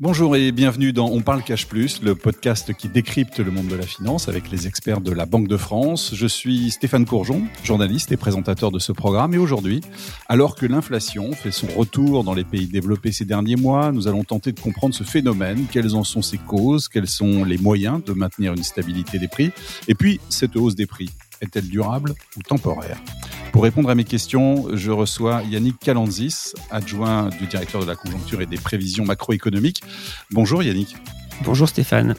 Bonjour et bienvenue dans On parle cash plus, le podcast qui décrypte le monde de la finance avec les experts de la Banque de France. Je suis Stéphane Courjon, journaliste et présentateur de ce programme. Et aujourd'hui, alors que l'inflation fait son retour dans les pays développés ces derniers mois, nous allons tenter de comprendre ce phénomène, quelles en sont ses causes, quels sont les moyens de maintenir une stabilité des prix? Et puis cette hausse des prix est-elle durable ou temporaire? Pour répondre à mes questions, je reçois Yannick Calanzis, adjoint du directeur de la conjoncture et des prévisions macroéconomiques. Bonjour Yannick. Bonjour Stéphane.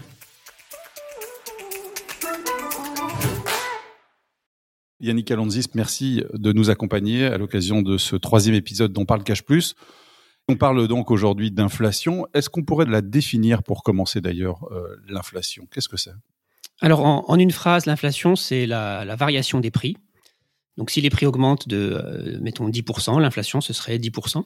Yannick Calanzis, merci de nous accompagner à l'occasion de ce troisième épisode dont parle Cash Plus. On parle donc aujourd'hui d'inflation. Est-ce qu'on pourrait la définir pour commencer d'ailleurs euh, l'inflation? Qu'est-ce que c'est? Alors, en, une phrase, l'inflation, c'est la, variation des prix. Donc, si les prix augmentent de, euh, mettons, 10%, l'inflation, ce serait 10%.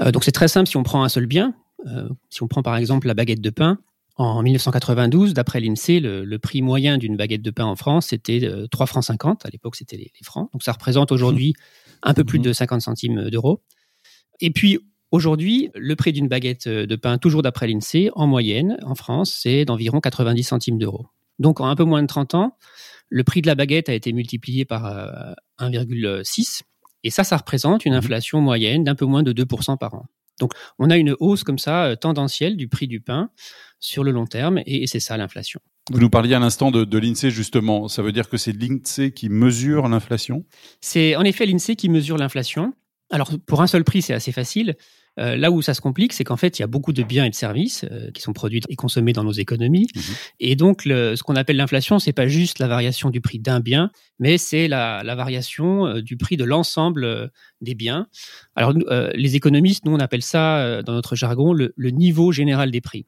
Euh, donc, c'est très simple si on prend un seul bien. Euh, si on prend par exemple la baguette de pain, en 1992, d'après l'INSEE, le, prix moyen d'une baguette de pain en France, c'était 3 francs 50. À l'époque, c'était les, francs. Donc, ça représente aujourd'hui un peu plus de 50 centimes d'euros. Et puis, Aujourd'hui, le prix d'une baguette de pain, toujours d'après l'INSEE, en moyenne, en France, c'est d'environ 90 centimes d'euros. Donc en un peu moins de 30 ans, le prix de la baguette a été multiplié par 1,6. Euh, et ça, ça représente une mmh inflation moyenne d'un peu moins de 2% par an. Donc on a une hausse comme ça euh, tendancielle du prix du pain sur le long terme, et c'est ça l'inflation. Vous nous parliez à l'instant de, de l'INSEE justement. Ça veut dire que c'est l'INSEE qui mesure l'inflation? C'est en effet l'INSEE qui mesure l'inflation. Alors pour un seul prix, c'est assez facile. Euh, là où ça se complique, c'est qu'en fait, il y a beaucoup de biens et de services euh, qui sont produits et consommés dans nos économies. Mhm. Et donc, ce qu'on appelle l'inflation, c'est pas juste la variation du prix d'un bien, mais c'est la, variation euh, du prix de l'ensemble des biens. Alors, les économistes, nous, on appelle ça, dans notre jargon, le, niveau général des prix.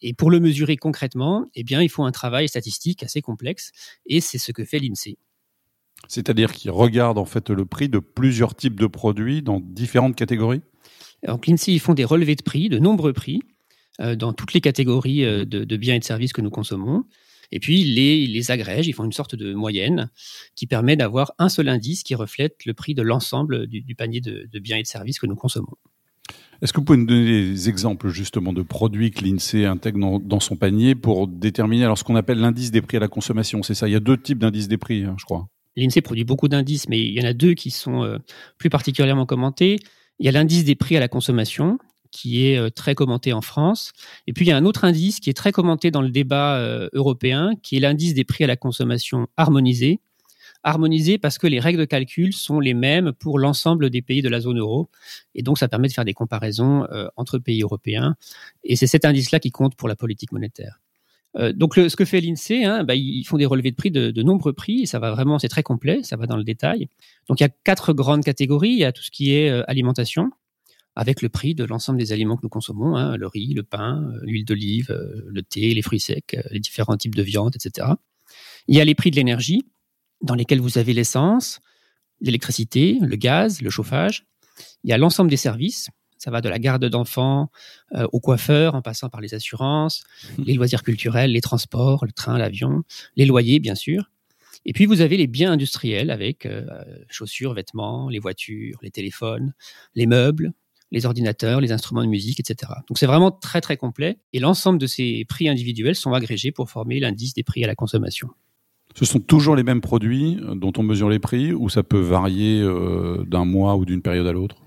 Et pour le mesurer concrètement, eh bien, il faut un travail statistique assez complexe, et c'est ce que fait l'INSEE. C'est-à-dire qu'il regarde en fait le prix de plusieurs types de produits dans différentes catégories? Donc l'INSEE, ils font des relevés de prix, de nombreux prix, euh, dans toutes les catégories euh, de, biens et de services que nous consommons. Et puis, ils les, les agrègent, ils font une sorte de moyenne qui permet d'avoir un seul indice qui reflète le prix de l'ensemble du, panier de, biens et de services que nous consommons. Est-ce que vous pouvez nous donner des exemples justement de produits que l'INSEE intègre dans, son panier pour déterminer alors ce qu'on appelle l'indice des prix à la consommation? C'est ça, il y a deux types d'indices des prix, hein, je crois. L'INSEE produit beaucoup d'indices, mais il y en a deux qui sont euh, plus particulièrement commentés. Il y a l'indice des prix à la consommation, qui est euh, très commenté en France. Et puis, il y a un autre indice qui est très commenté dans le débat euh, européen, qui est l'indice des prix à la consommation harmonisé. Harmonisé parce que les règles de calcul sont les mêmes pour l'ensemble des pays de la zone euro. Et donc, ça permet de faire des comparaisons euh, entre pays européens. Et c'est cet indice-là qui compte pour la politique monétaire. Donc, ce que fait l'INSEE, hein, bah, ils font des relevés de prix de, de, nombreux prix. Et ça va vraiment, c'est très complet, ça va dans le détail. Donc il y a quatre grandes catégories. Il y a tout ce qui est euh, alimentation, avec le prix de l'ensemble des aliments que nous consommons, hein, le riz, le pain, euh, l'huile d'olive, euh, le thé, les fruits secs, les différents types de viande, etc. Il y a les prix de l'énergie, dans lesquels vous avez l'essence, l'électricité, le gaz, le chauffage. Il y a l'ensemble des services. Ça va de la garde d'enfants au coiffeur, en passant par les assurances, les loisirs culturels, les transports, le train, l'avion, les loyers, bien sûr. Et puis vous avez les biens industriels avec euh, chaussures, vêtements, les voitures, les téléphones, les meubles, les ordinateurs, les instruments de musique, etc. Donc c'est vraiment très très complet et l'ensemble de ces prix individuels sont agrégés pour former l'indice des prix à la consommation. Ce sont toujours les mêmes produits euh, dont on mesure les prix ou ça peut varier euh, d'un mois ou d'une période à l'autre?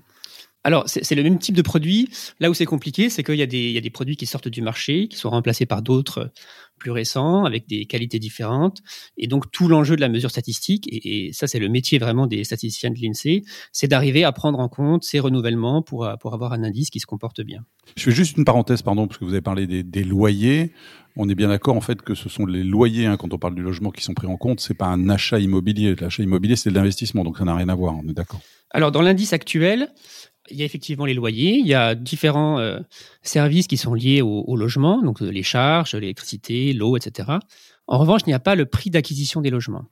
Alors, c'est le même type de produit. Là où c'est compliqué, c'est qu'il y, a des produits qui sortent du marché, qui sont remplacés par d'autres plus récents, avec des qualités différentes. Et donc, tout l'enjeu de la mesure statistique, et, ça, c'est le métier vraiment des statisticiens de l'INSEE, c'est d'arriver à prendre en compte ces renouvellements pour, pour avoir un indice qui se comporte bien. Je fais juste une parenthèse, pardon, parce que vous avez parlé des, loyers. On est bien d'accord, en fait, que ce sont les loyers, hein, quand on parle du logement, qui sont pris en compte. C'est pas un achat immobilier. L'achat immobilier, c'est de l'investissement, donc ça n'a rien à voir. On est d'accord. Alors, dans l'indice actuel, il y a effectivement les loyers, il y a différents euh, services qui sont liés au, logement, donc euh, les charges, l'électricité, l'eau, etc. En revanche, il n'y a pas le prix d'acquisition des logements.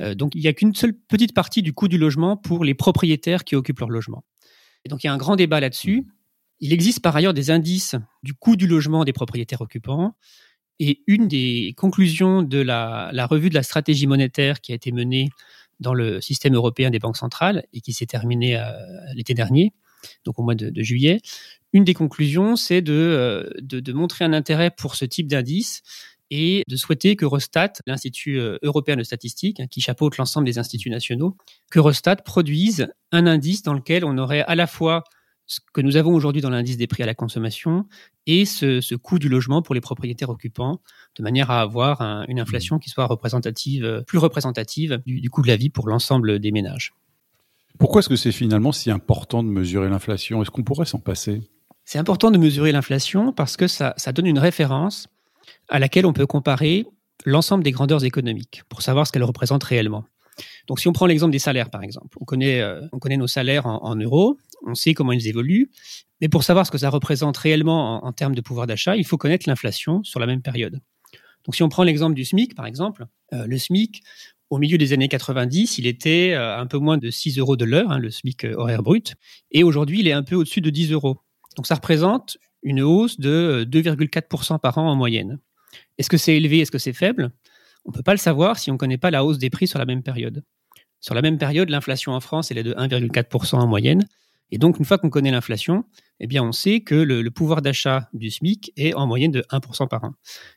Euh, donc il n'y a qu'une seule petite partie du coût du logement pour les propriétaires qui occupent leur logement. Et donc il y a un grand débat là-dessus. Il existe par ailleurs des indices du coût du logement des propriétaires occupants. Et une des conclusions de la, la revue de la stratégie monétaire qui a été menée dans le système européen des banques centrales et qui s'est terminée l'été dernier, donc au mois de, juillet, une des conclusions, c'est de, de, de montrer un intérêt pour ce type d'indice et de souhaiter que Rostat, l'Institut européen de statistique, hein, qui chapeaute l'ensemble des instituts nationaux, que Rostat produise un indice dans lequel on aurait à la fois ce que nous avons aujourd'hui dans l'indice des prix à la consommation et ce, coût du logement pour les propriétaires occupants, de manière à avoir une inflation qui soit représentative, plus représentative du, coût de la vie pour l'ensemble des ménages. Pourquoi est-ce que c'est finalement si important de mesurer l'inflation? Est-ce qu'on pourrait s'en passer? C'est important de mesurer l'inflation parce que ça, ça donne une référence à laquelle on peut comparer l'ensemble des grandeurs économiques pour savoir ce qu'elles représentent réellement. Donc, si on prend l'exemple des salaires, par exemple, on connaît, euh, on connaît nos salaires en, euros, on sait comment ils évoluent, mais pour savoir ce que ça représente réellement en, termes de pouvoir d'achat, il faut connaître l'inflation sur la même période. Donc, si on prend l'exemple du SMIC, par exemple, euh, le SMIC, au milieu des années 90, il était euh, un peu moins de 6 euros de l'heure, hein, le SMIC horaire brut, et aujourd'hui, il est un peu au-dessus de 10 euros. Donc, ça représente une hausse de 2,4% par an en moyenne. Est-ce que c'est élevé Est-ce que c'est faible? On ne peut pas le savoir si on ne connaît pas la hausse des prix sur la même période. Sur la même période, l'inflation en France, est de 1,4% en moyenne. Et donc, une fois qu'on connaît l'inflation, eh on sait que le, pouvoir d'achat du SMIC est en moyenne de 1% par an.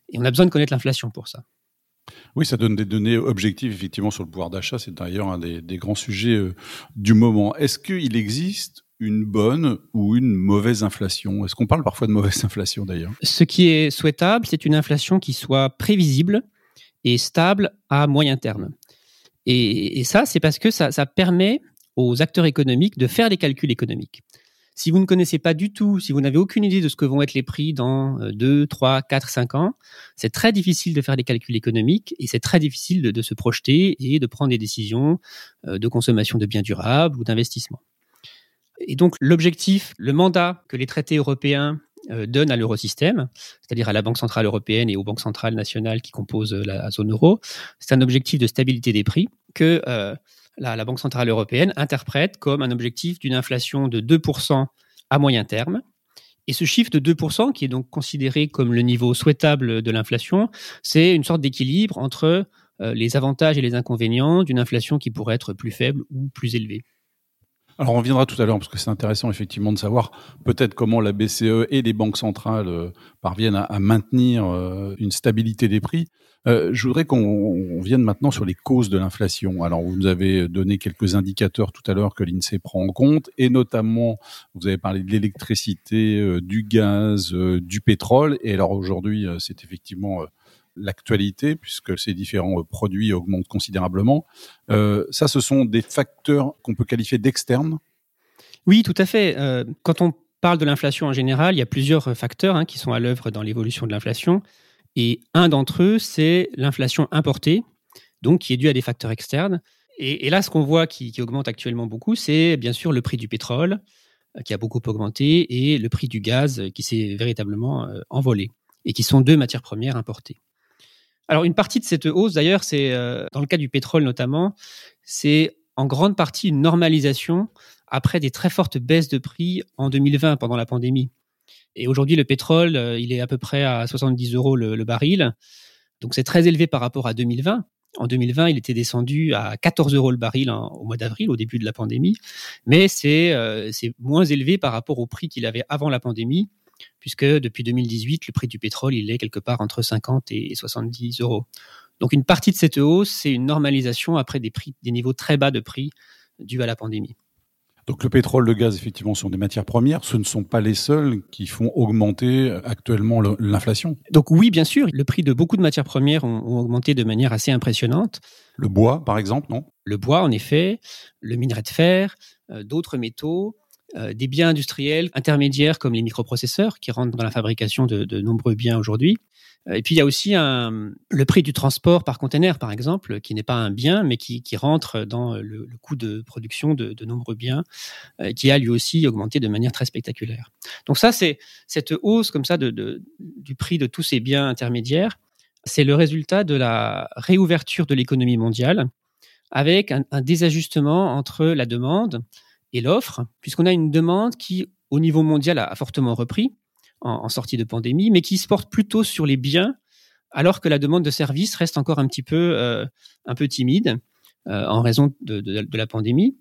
Et on a besoin de connaître l'inflation pour ça. Oui, ça donne des données objectives, effectivement, sur le pouvoir d'achat. C'est d'ailleurs un des, grands sujets euh, du moment. Est-ce qu'il existe une bonne ou une mauvaise inflation? Est-ce qu'on parle parfois de mauvaise inflation, d'ailleurs? Ce qui est souhaitable, c'est une inflation qui soit prévisible, et stable à moyen terme. Et, ça, c'est parce que ça, permet aux acteurs économiques de faire des calculs économiques. Si vous ne connaissez pas du tout, si vous n'avez aucune idée de ce que vont être les prix dans 2, 3, 4, 5 ans, c'est très difficile de faire des calculs économiques et c'est très difficile de, se projeter et de prendre des décisions euh, de consommation de biens durables ou d'investissement. Et donc l'objectif, le mandat que les traités européens euh, donne à l'eurosystème, c'est-à-dire à la Banque centrale européenne et aux banques centrales nationales qui composent la zone euro, c'est un objectif de stabilité des prix que euh, la, Banque centrale européenne interprète comme un objectif d'une inflation de 2% à moyen terme. Et ce chiffre de 2%, qui est donc considéré comme le niveau souhaitable de l'inflation, c'est une sorte d'équilibre entre euh, les avantages et les inconvénients d'une inflation qui pourrait être plus faible ou plus élevée. Alors on reviendra tout à l'heure parce que c'est intéressant effectivement de savoir peut-être comment la BCE et les banques centrales euh, parviennent à, maintenir euh, une stabilité des prix. Euh, je voudrais qu'on vienne maintenant sur les causes de l'inflation. Alors vous nous avez donné quelques indicateurs tout à l'heure que l'INSEE prend en compte et notamment vous avez parlé de l'électricité, du gaz, du pétrole et alors aujourd'hui c'est effectivement l'actualité, puisque ces différents euh, produits augmentent considérablement. Euh, ça, ce sont des facteurs qu'on peut qualifier d'externes? Oui, tout à fait. Euh, quand on parle de l'inflation en général, il y a plusieurs facteurs hein, qui sont à l'œuvre dans l'évolution de l'inflation. Et un d'entre eux, c'est l'inflation importée, donc qui est due à des facteurs externes. Et, là, ce qu'on voit qui, augmente actuellement beaucoup, c'est bien sûr le prix du pétrole, qui a beaucoup augmenté, et le prix du gaz, qui s'est véritablement envolé, et qui sont deux matières premières importées. Alors une partie de cette hausse, d'ailleurs, c'est euh, dans le cas du pétrole notamment, c'est en grande partie une normalisation après des très fortes baisses de prix en 2020 pendant la pandémie. Et aujourd'hui, le pétrole, euh, il est à peu près à 70 euros le, baril. Donc c'est très élevé par rapport à 2020. En 2020, il était descendu à 14 euros le baril au mois d'avril, au début de la pandémie. Mais c'est euh, moins élevé par rapport au prix qu'il avait avant la pandémie puisque depuis 2018, le prix du pétrole, il est quelque part entre 50 et 70 euros. Donc une partie de cette hausse, c'est une normalisation après des, prix, des niveaux très bas de prix dus à la pandémie. Donc le pétrole, le gaz, effectivement, sont des matières premières. Ce ne sont pas les seuls qui font augmenter actuellement l'inflation. Donc oui, bien sûr, le prix de beaucoup de matières premières ont, augmenté de manière assez impressionnante. Le bois, par exemple, non? Le bois, en effet, le minerai de fer, euh, d'autres métaux, euh, des biens industriels intermédiaires comme les microprocesseurs qui rentrent dans la fabrication de, nombreux biens aujourd'hui. Euh, et puis il y a aussi le prix du transport par container, par exemple, qui n'est pas un bien, mais qui, rentre dans le, coût de production de, nombreux biens, euh, qui a lui aussi augmenté de manière très spectaculaire. Donc ça, c'est cette hausse comme ça du prix de tous ces biens intermédiaires, c'est le résultat de la réouverture de l'économie mondiale avec un désajustement entre la demande l'offre, puisqu'on a une demande qui, au niveau mondial, a fortement repris en, sortie de pandémie, mais qui se porte plutôt sur les biens, alors que la demande de services reste encore un petit peu, euh, timide euh, en raison de, la pandémie.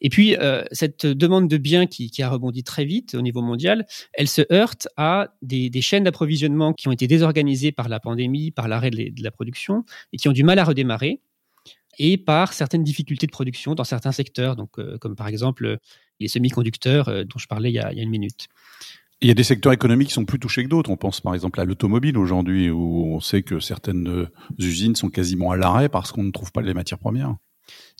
Et puis, euh, cette demande de biens qui, a rebondi très vite au niveau mondial, elle se heurte à des, chaînes d'approvisionnement qui ont été désorganisées par la pandémie, par l'arrêt de, la production, et qui ont du mal à redémarrer, et par certaines difficultés de production dans certains secteurs, donc, euh, comme par exemple les semi-conducteurs euh, dont je parlais il y, a, il y a une minute. Il y a des secteurs économiques qui sont plus touchés que d'autres. On pense par exemple à l'automobile aujourd'hui, où on sait que certaines usines sont quasiment à l'arrêt parce qu'on ne trouve pas les matières premières.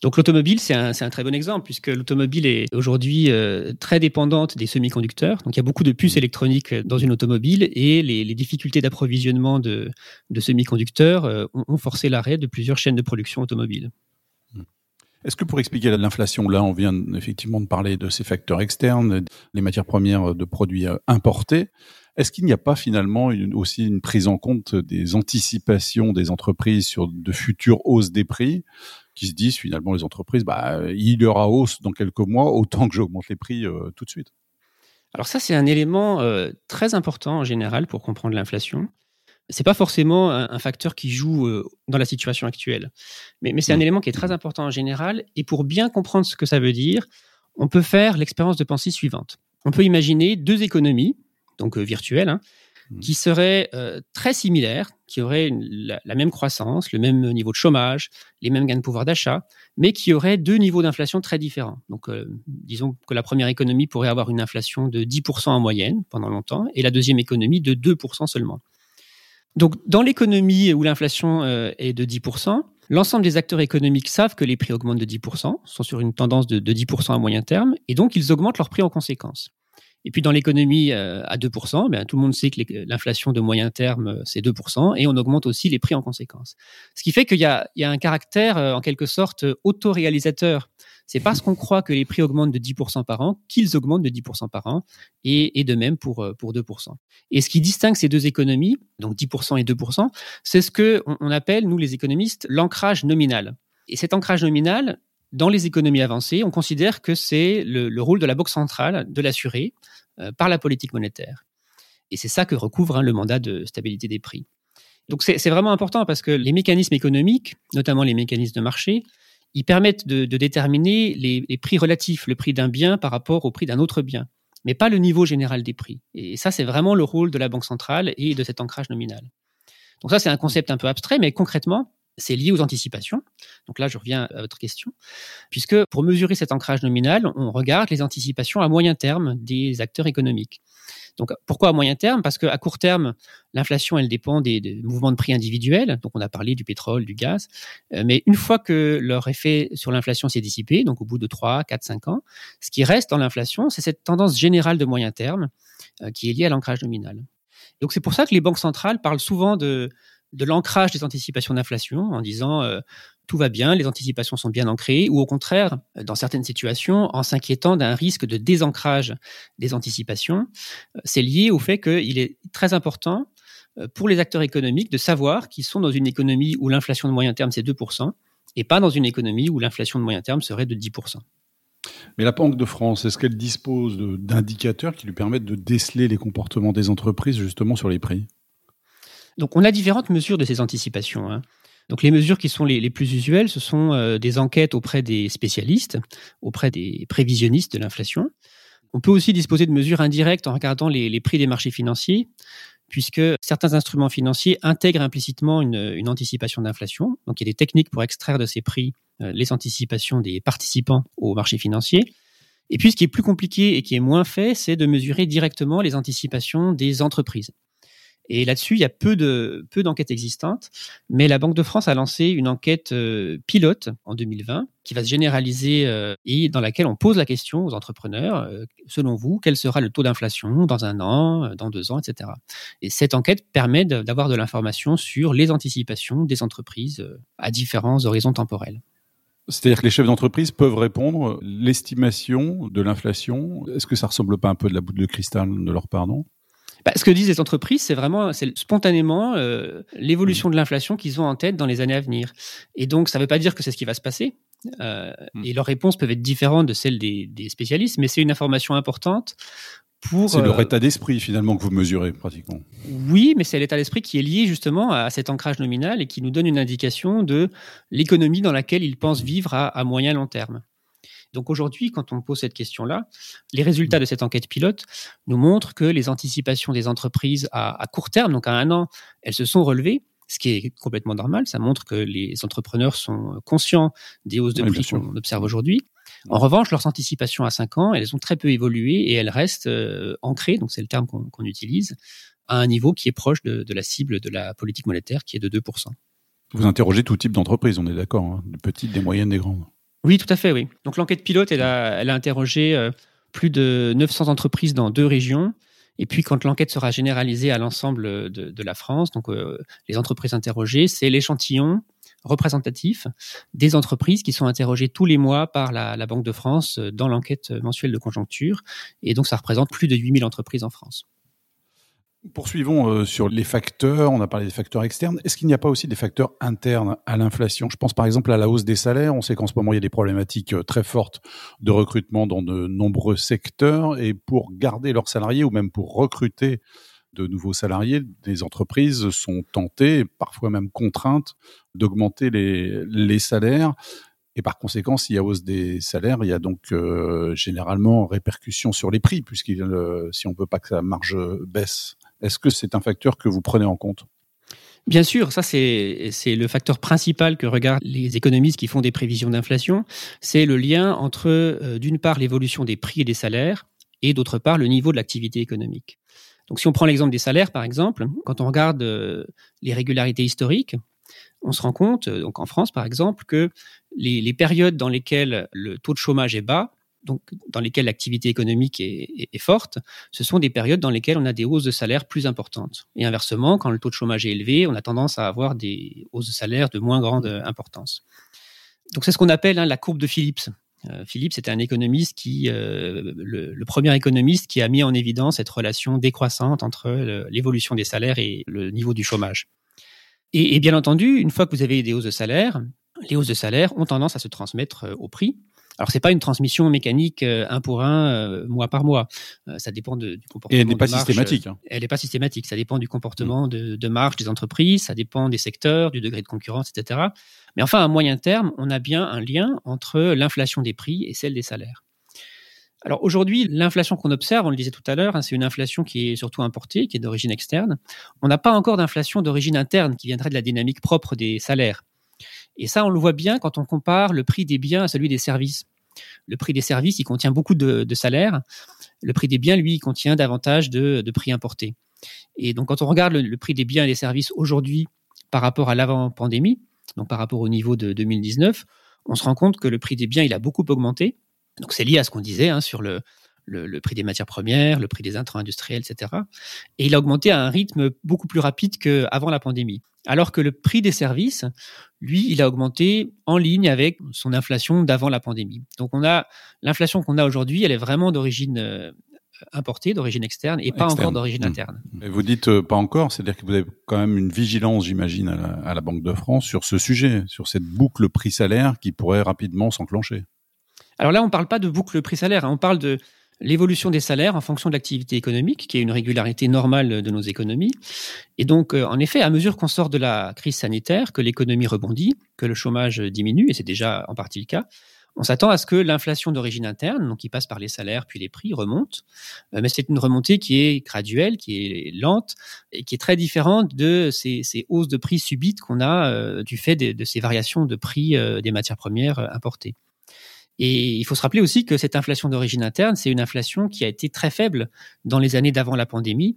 Donc l'automobile, c'est un, très bon exemple, puisque l'automobile est aujourd'hui euh, très dépendante des semi-conducteurs. Donc il y a beaucoup de puces électroniques dans une automobile et les, difficultés d'approvisionnement de, semi-conducteurs euh, ont, forcé l'arrêt de plusieurs chaînes de production automobile. Est-ce que pour expliquer l'inflation, là, on vient effectivement de parler de ces facteurs externes, les matières premières de produits euh, importés. Est-ce qu'il n'y a pas finalement aussi une prise en compte des anticipations des entreprises sur de futures hausses des prix qui se disent finalement les entreprises, bah, il y aura hausse dans quelques mois, autant que j'augmente les prix euh, tout de suite. Alors ça, c'est un élément euh, très important en général pour comprendre l'inflation. C'est pas forcément un, facteur qui joue euh, dans la situation actuelle, mais, mais c'est un mmh. élément qui est très important en général. Et pour bien comprendre ce que ça veut dire, on peut faire l'expérience de pensée suivante. On peut imaginer deux économies, donc virtuelles, hein, Qui seraient euh, très similaires, qui auraient la, même croissance, le même niveau de chômage, les mêmes gains de pouvoir d'achat, mais qui auraient deux niveaux d'inflation très différents. Donc, euh, disons que la première économie pourrait avoir une inflation de 10% en moyenne pendant longtemps, et la deuxième économie de 2% seulement. Donc, dans l'économie où l'inflation euh, est de 10%, L'ensemble des acteurs économiques savent que les prix augmentent de 10%, sont sur une tendance de, de 10% à moyen terme, et donc ils augmentent leurs prix en conséquence. Et puis dans l'économie euh, à 2%, bien, tout le monde sait que l'inflation de moyen terme, euh, c'est 2%, et on augmente aussi les prix en conséquence. Ce qui fait qu'il y, a, un caractère, euh, en quelque sorte, autoréalisateur. C'est parce qu'on croit que les prix augmentent de 10% par an qu'ils augmentent de 10% par an, et, de même pour, pour 2%. Et ce qui distingue ces deux économies, donc 10% et 2%, c'est ce que on appelle, nous les économistes, l'ancrage nominal. Et cet ancrage nominal, dans les économies avancées, on considère que c'est le, rôle de la Banque centrale de l'assurer euh, par la politique monétaire. Et c'est ça que recouvre hein, le mandat de stabilité des prix. Donc c'est vraiment important parce que les mécanismes économiques, notamment les mécanismes de marché, ils permettent de, déterminer les, les, prix relatifs, le prix d'un bien par rapport au prix d'un autre bien, mais pas le niveau général des prix. Et ça, c'est vraiment le rôle de la Banque centrale et de cet ancrage nominal. Donc ça, c'est un concept un peu abstrait, mais concrètement, c'est lié aux anticipations. Donc là, je reviens à votre question, puisque pour mesurer cet ancrage nominal, on regarde les anticipations à moyen terme des acteurs économiques. Donc pourquoi à moyen terme? Parce qu'à court terme, l'inflation, elle dépend des, mouvements de prix individuels. Donc on a parlé du pétrole, du gaz. Euh, mais une fois que leur effet sur l'inflation s'est dissipé, donc au bout de 3, 4, 5 ans, ce qui reste dans l'inflation, c'est cette tendance générale de moyen terme euh, qui est liée à l'ancrage nominal. Donc c'est pour ça que les banques centrales parlent souvent de, de l'ancrage des anticipations d'inflation en disant euh, tout va bien, les anticipations sont bien ancrées, ou au contraire, dans certaines situations, en s'inquiétant d'un risque de désancrage des anticipations. Euh, c'est lié au fait qu'il est très important euh, pour les acteurs économiques de savoir qu'ils sont dans une économie où l'inflation de moyen terme c'est 2% et pas dans une économie où l'inflation de moyen terme serait de 10%. Mais la Banque de France, est-ce qu'elle dispose d'indicateurs qui lui permettent de déceler les comportements des entreprises justement sur les prix? Donc on a différentes mesures de ces anticipations. Hein. Donc les mesures qui sont les, plus usuelles, ce sont euh, des enquêtes auprès des spécialistes, auprès des prévisionnistes de l'inflation. On peut aussi disposer de mesures indirectes en regardant les, prix des marchés financiers, puisque certains instruments financiers intègrent implicitement une, anticipation d'inflation. Donc il y a des techniques pour extraire de ces prix euh, les anticipations des participants au marché financier. Et puis ce qui est plus compliqué et qui est moins fait, c'est de mesurer directement les anticipations des entreprises. Et là-dessus, il y a peu de peu d'enquêtes existantes, mais la Banque de France a lancé une enquête euh, pilote en 2020 qui va se généraliser euh, et dans laquelle on pose la question aux entrepreneurs euh, selon vous, quel sera le taux d'inflation dans un an, dans deux ans, etc. Et cette enquête permet d'avoir de l'information sur les anticipations des entreprises à différents horizons temporels. C'est-à-dire que les chefs d'entreprise peuvent répondre l'estimation de l'inflation. Est-ce que ça ressemble pas un peu de la boule de cristal de leur part, non? Bah, ce que disent les entreprises, c'est vraiment c'est spontanément euh, l'évolution de l'inflation qu'ils ont en tête dans les années à venir. Et donc, ça ne veut pas dire que c'est ce qui va se passer. Euh, mm. Et leurs réponses peuvent être différentes de celles des, des spécialistes, mais c'est une information importante pour. C'est leur euh, état d'esprit finalement que vous mesurez pratiquement. Oui, mais c'est l'état d'esprit qui est lié justement à cet ancrage nominal et qui nous donne une indication de l'économie dans laquelle ils pensent vivre à, à moyen long terme. Donc aujourd'hui, quand on pose cette question-là, les résultats de cette enquête pilote nous montrent que les anticipations des entreprises à, court terme, donc à un an, elles se sont relevées, ce qui est complètement normal. Ça montre que les entrepreneurs sont conscients des hausses de prix qu'on observe aujourd'hui. En revanche, leurs anticipations à 5 ans, elles ont très peu évolué et elles restent euh, ancrées, donc c'est le terme qu'on utilise, à un niveau qui est proche de, la cible de la politique monétaire, qui est de 2%. Vous interrogez tout type d'entreprise, on est d'accord, hein, des petites, des moyennes, des grandes. Oui, tout à fait, oui. Donc l'enquête pilote, elle a, interrogé euh, plus de 900 entreprises dans deux régions. Et puis, quand l'enquête sera généralisée à l'ensemble de, la France, donc euh, les entreprises interrogées, c'est l'échantillon représentatif des entreprises qui sont interrogées tous les mois par la, la Banque de France euh, dans l'enquête mensuelle de conjoncture. Et donc, ça représente plus de 8000 entreprises en France. Poursuivons euh, sur les facteurs. On a parlé des facteurs externes. Est-ce qu'il n'y a pas aussi des facteurs internes à l'inflation? Je pense par exemple à la hausse des salaires. On sait qu'en ce moment, il y a des problématiques euh, très fortes de recrutement dans de nombreux secteurs. Et pour garder leurs salariés ou même pour recruter de nouveaux salariés, des entreprises sont tentées, parfois même contraintes, d'augmenter les, salaires. Et par conséquent, s'il y a hausse des salaires, il y a donc euh, généralement répercussion sur les prix, puisqu'il si on ne veut pas que la marge baisse est-ce que c'est un facteur que vous prenez en compte? Bien sûr, ça c'est le facteur principal que regardent les économistes qui font des prévisions d'inflation. C'est le lien entre euh, d'une part l'évolution des prix et des salaires et d'autre part le niveau de l'activité économique. Donc si on prend l'exemple des salaires par exemple, quand on regarde euh, les régularités historiques, on se rend compte, euh, donc en France par exemple, que les périodes dans lesquelles le taux de chômage est bas donc dans lesquelles l'activité économique est, forte, ce sont des périodes dans lesquelles on a des hausses de salaire plus importantes. Et inversement, quand le taux de chômage est élevé, on a tendance à avoir des hausses de salaire de moins grande importance. Donc c'est ce qu'on appelle hein, la courbe de Phillips. Euh, Phillips était un économiste qui, euh, le, premier économiste qui a mis en évidence cette relation décroissante entre l'évolution des salaires et le niveau du chômage. Et, et, bien entendu, une fois que vous avez des hausses de salaire, les hausses de salaire ont tendance à se transmettre euh, au prix. Alors c'est pas une transmission mécanique euh, un pour un, euh, mois par mois. Euh, ça dépend du comportement. Et elle n'est pas systématique. Hein. Elle n'est pas systématique. Ça dépend du comportement de, de marge des entreprises, ça dépend des secteurs, du degré de concurrence, etc. Mais enfin, à moyen terme, on a bien un lien entre l'inflation des prix et celle des salaires. Alors aujourd'hui, l'inflation qu'on observe, on le disait tout à l'heure, hein, c'est une inflation qui est surtout importée, qui est d'origine externe. On n'a pas encore d'inflation d'origine interne qui viendrait de la dynamique propre des salaires. Et ça, on le voit bien quand on compare le prix des biens à celui des services. Le prix des services, il contient beaucoup de, salaires. Le prix des biens, lui, contient davantage de, prix importés. Et donc, quand on regarde le, prix des biens et des services aujourd'hui par rapport à l'avant-pandémie, donc par rapport au niveau de 2019, on se rend compte que le prix des biens, il a beaucoup augmenté. Donc, c'est lié à ce qu'on disait hein, sur le, le, prix des matières premières, le prix des intrants industriels, etc. Et il a augmenté à un rythme beaucoup plus rapide qu'avant la pandémie. Alors que le prix des services, lui, il a augmenté en ligne avec son inflation d'avant la pandémie. Donc on a l'inflation qu'on a aujourd'hui, elle est vraiment d'origine euh, importée, d'origine externe et pas encore d'origine mmh. interne. Et vous dites euh, pas encore, c'est-à-dire que vous avez quand même une vigilance, j'imagine, à la Banque de France sur ce sujet, sur cette boucle prix-salaire qui pourrait rapidement s'enclencher. Alors là, on ne parle pas de boucle prix-salaire, hein. on parle de l'évolution des salaires en fonction de l'activité économique, qui est une régularité normale de nos économies. Et donc, euh, en effet, à mesure qu'on sort de la crise sanitaire, que l'économie rebondit, que le chômage diminue, et c'est déjà en partie le cas, on s'attend à ce que l'inflation d'origine interne, donc qui passe par les salaires puis les prix, remonte. Euh, mais c'est une remontée qui est graduelle, qui est lente et qui est très différente de ces, hausses de prix subites qu'on a euh, du fait de, ces variations de prix des matières premières importées. Et il faut se rappeler aussi que cette inflation d'origine interne, c'est une inflation qui a été très faible dans les années d'avant la pandémie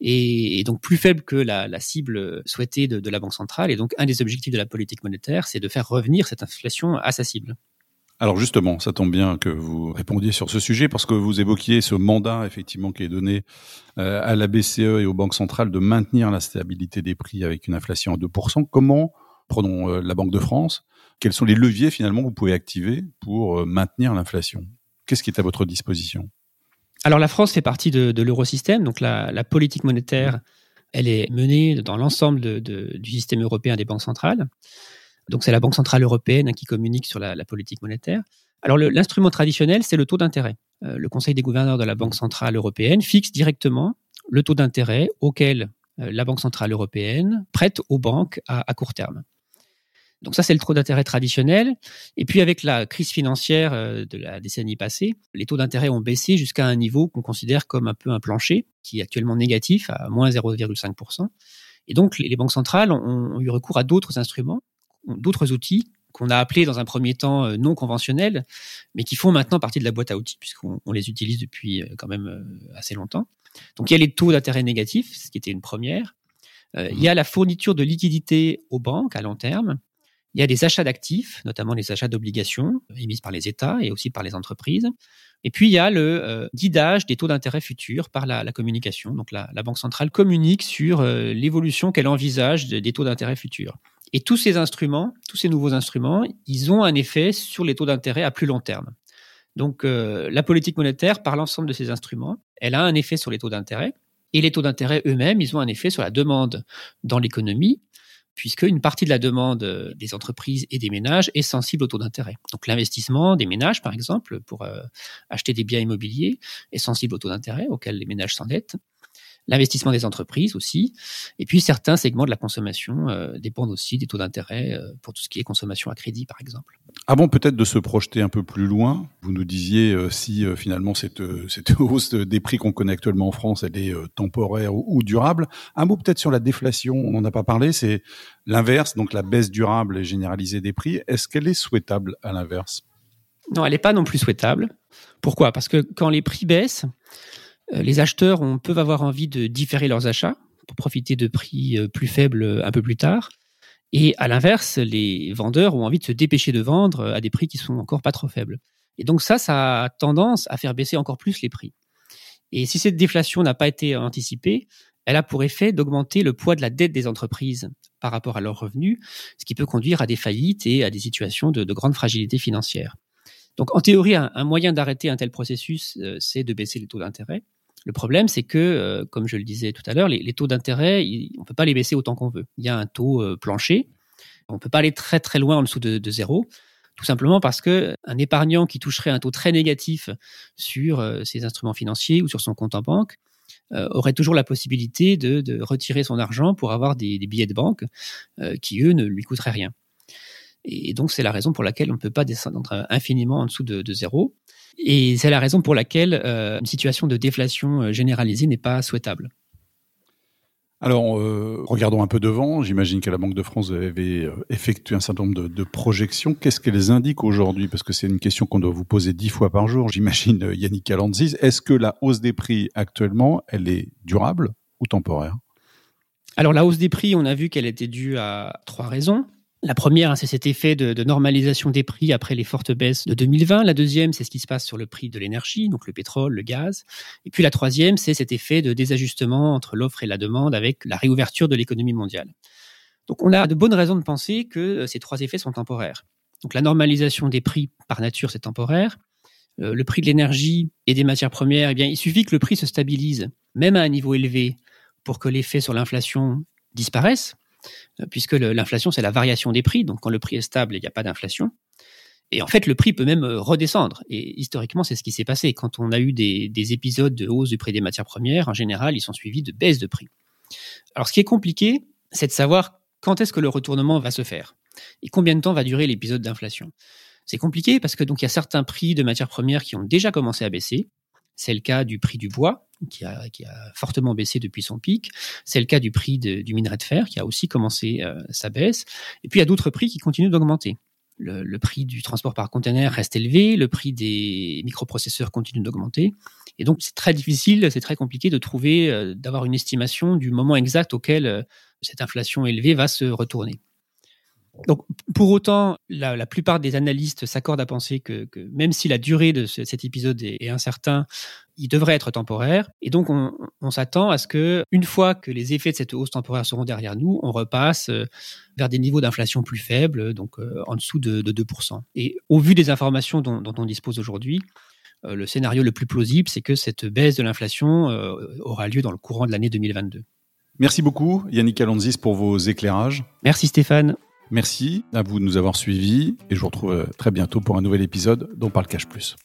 et, donc plus faible que la, cible souhaitée de, la Banque centrale. Et donc un des objectifs de la politique monétaire, c'est de faire revenir cette inflation à sa cible. Alors justement, ça tombe bien que vous répondiez sur ce sujet parce que vous évoquiez ce mandat effectivement qui est donné euh, à la BCE et aux banques centrales de maintenir la stabilité des prix avec une inflation à 2%. Comment, prenons euh, la Banque de France, quels sont les leviers finalement que vous pouvez activer pour euh, maintenir l'inflation? Qu'est-ce qui est à votre disposition? Alors la France fait partie de, l'eurosystème, donc la, politique monétaire, elle est menée dans l'ensemble du système européen des banques centrales. Donc c'est la Banque centrale européenne qui communique sur la, politique monétaire. Alors l'instrument traditionnel, c'est le taux d'intérêt. Euh, le Conseil des gouverneurs de la Banque centrale européenne fixe directement le taux d'intérêt auquel euh, la Banque centrale européenne prête aux banques à court terme. Donc ça, c'est le taux d'intérêt traditionnel. Et puis avec la crise financière euh, de la décennie passée, les taux d'intérêt ont baissé jusqu'à un niveau qu'on considère comme un peu un plancher, qui est actuellement négatif à moins 0,5%. Et donc les banques centrales ont eu recours à d'autres instruments, d'autres outils qu'on a appelés dans un premier temps euh, non conventionnels, mais qui font maintenant partie de la boîte à outils, puisqu'on les utilise depuis euh, quand même assez longtemps. Donc il y a les taux d'intérêt négatifs, ce qui était une première. Il y a la fourniture de liquidités aux banques à long terme, il y a des achats d'actifs, notamment les achats d'obligations émises par les États et aussi par les entreprises. Et puis il y a le euh, guidage des taux d'intérêt futurs par la, communication. Donc la, Banque centrale communique sur euh, l'évolution qu'elle envisage des taux d'intérêt futurs. Et tous ces instruments, tous ces nouveaux instruments, ils ont un effet sur les taux d'intérêt à plus long terme. Donc euh, la politique monétaire, par l'ensemble de ces instruments, elle a un effet sur les taux d'intérêt. Et les taux d'intérêt eux-mêmes, ils ont un effet sur la demande dans l'économie puisque une partie de la demande euh, des entreprises et des ménages est sensible au taux d'intérêt. Donc l'investissement des ménages, par exemple, pour euh, acheter des biens immobiliers, est sensible au taux d'intérêt auquel les ménages s'endettent l'investissement des entreprises aussi. Et puis certains segments de la consommation euh, dépendent aussi des taux d'intérêt euh, pour tout ce qui est consommation à crédit, par exemple. Avant peut-être de se projeter un peu plus loin, vous nous disiez euh, si finalement cette, cette hausse des prix qu'on connaît actuellement en France, elle est temporaire ou, durable. Un mot peut-être sur la déflation, on n'en a pas parlé, c'est l'inverse, donc la baisse durable et généralisée des prix. Est-ce qu'elle est souhaitable à l'inverse? Non, elle n'est pas non plus souhaitable. Pourquoi? Parce que quand les prix baissent, les acheteurs peuvent avoir envie de différer leurs achats pour profiter de prix euh, plus faibles euh, un peu plus tard. Et à l'inverse, les vendeurs ont envie de se dépêcher de vendre à des prix qui sont encore pas trop faibles. Et donc ça, ça a tendance à faire baisser encore plus les prix. Et si cette déflation n'a pas été anticipée, elle a pour effet d'augmenter le poids de la dette des entreprises par rapport à leurs revenus, ce qui peut conduire à des faillites et à des situations de, grande fragilité financière. Donc en théorie, un moyen d'arrêter un tel processus, c'est de baisser les taux d'intérêt. Le problème, c'est que, euh, comme je le disais tout à l'heure, les, taux d'intérêt, on ne peut pas les baisser autant qu'on veut. Il y a un taux euh, plancher. On ne peut pas aller très très loin en dessous de, zéro, tout simplement parce que un épargnant qui toucherait un taux très négatif sur euh, ses instruments financiers ou sur son compte en banque aurait toujours la possibilité de, retirer son argent pour avoir des, billets de banque qui, eux, ne lui coûteraient rien. Et donc, c'est la raison pour laquelle on ne peut pas descendre infiniment en dessous de zéro. Et c'est la raison pour laquelle euh, une situation de déflation euh, généralisée n'est pas souhaitable. Alors, euh, regardons un peu devant. J'imagine qu'à la Banque de France, avez effectué un certain nombre de, projections. Qu'est-ce qu'elles indiquent aujourd'hui? Parce que c'est une question qu'on doit vous poser dix fois par jour. J'imagine, Yannick Alanzis, est-ce que la hausse des prix actuellement, elle est durable ou temporaire? Alors, la hausse des prix, on a vu qu'elle était due à trois raisons. La première, hein, c'est cet effet de, normalisation des prix après les fortes baisses de 2020. La deuxième, c'est ce qui se passe sur le prix de l'énergie, donc le pétrole, le gaz. Et puis la troisième, c'est cet effet de désajustement entre l'offre et la demande avec la réouverture de l'économie mondiale. Donc on a de bonnes raisons de penser que euh, ces trois effets sont temporaires. Donc la normalisation des prix, par nature, c'est temporaire. Euh, le prix de l'énergie et des matières premières, eh bien, il suffit que le prix se stabilise, même à un niveau élevé, pour que l'effet sur l'inflation disparaisse. Euh, puisque l'inflation, c'est la variation des prix. Donc, quand le prix est stable, il n'y a pas d'inflation. Et en fait, le prix peut même euh, redescendre. Et historiquement, c'est ce qui s'est passé. Quand on a eu des, épisodes de hausse du prix des matières premières, en général, ils sont suivis de baisse de prix. Alors, ce qui est compliqué, c'est de savoir quand est-ce que le retournement va se faire et combien de temps va durer l'épisode d'inflation. C'est compliqué parce que donc il y a certains prix de matières premières qui ont déjà commencé à baisser. C'est le cas du prix du bois, qui a, fortement baissé depuis son pic. C'est le cas du prix du minerai de fer, qui a aussi commencé euh, sa baisse. Et puis, il y a d'autres prix qui continuent d'augmenter. Le, prix du transport par conteneur reste élevé, le prix des microprocesseurs continue d'augmenter. Et donc, c'est très difficile, c'est très compliqué de trouver, euh, d'avoir une estimation du moment exact auquel euh, cette inflation élevée va se retourner. Donc, pour autant, la, plupart des analystes s'accordent à penser que, même si la durée de cet épisode est, incertain, il devrait être temporaire. Et donc, on, s'attend à ce que, une fois que les effets de cette hausse temporaire seront derrière nous, on repasse euh, vers des niveaux d'inflation plus faibles, donc euh, en dessous de, 2%. Et au vu des informations dont, on dispose aujourd'hui, euh, le scénario le plus plausible, c'est que cette baisse de l'inflation aura lieu dans le courant de l'année 2022. Merci beaucoup, Yannick Alonzis, pour vos éclairages. Merci Stéphane. Merci à vous de nous avoir suivis et je vous retrouve euh, très bientôt pour un nouvel épisode dont parle Cash Plus.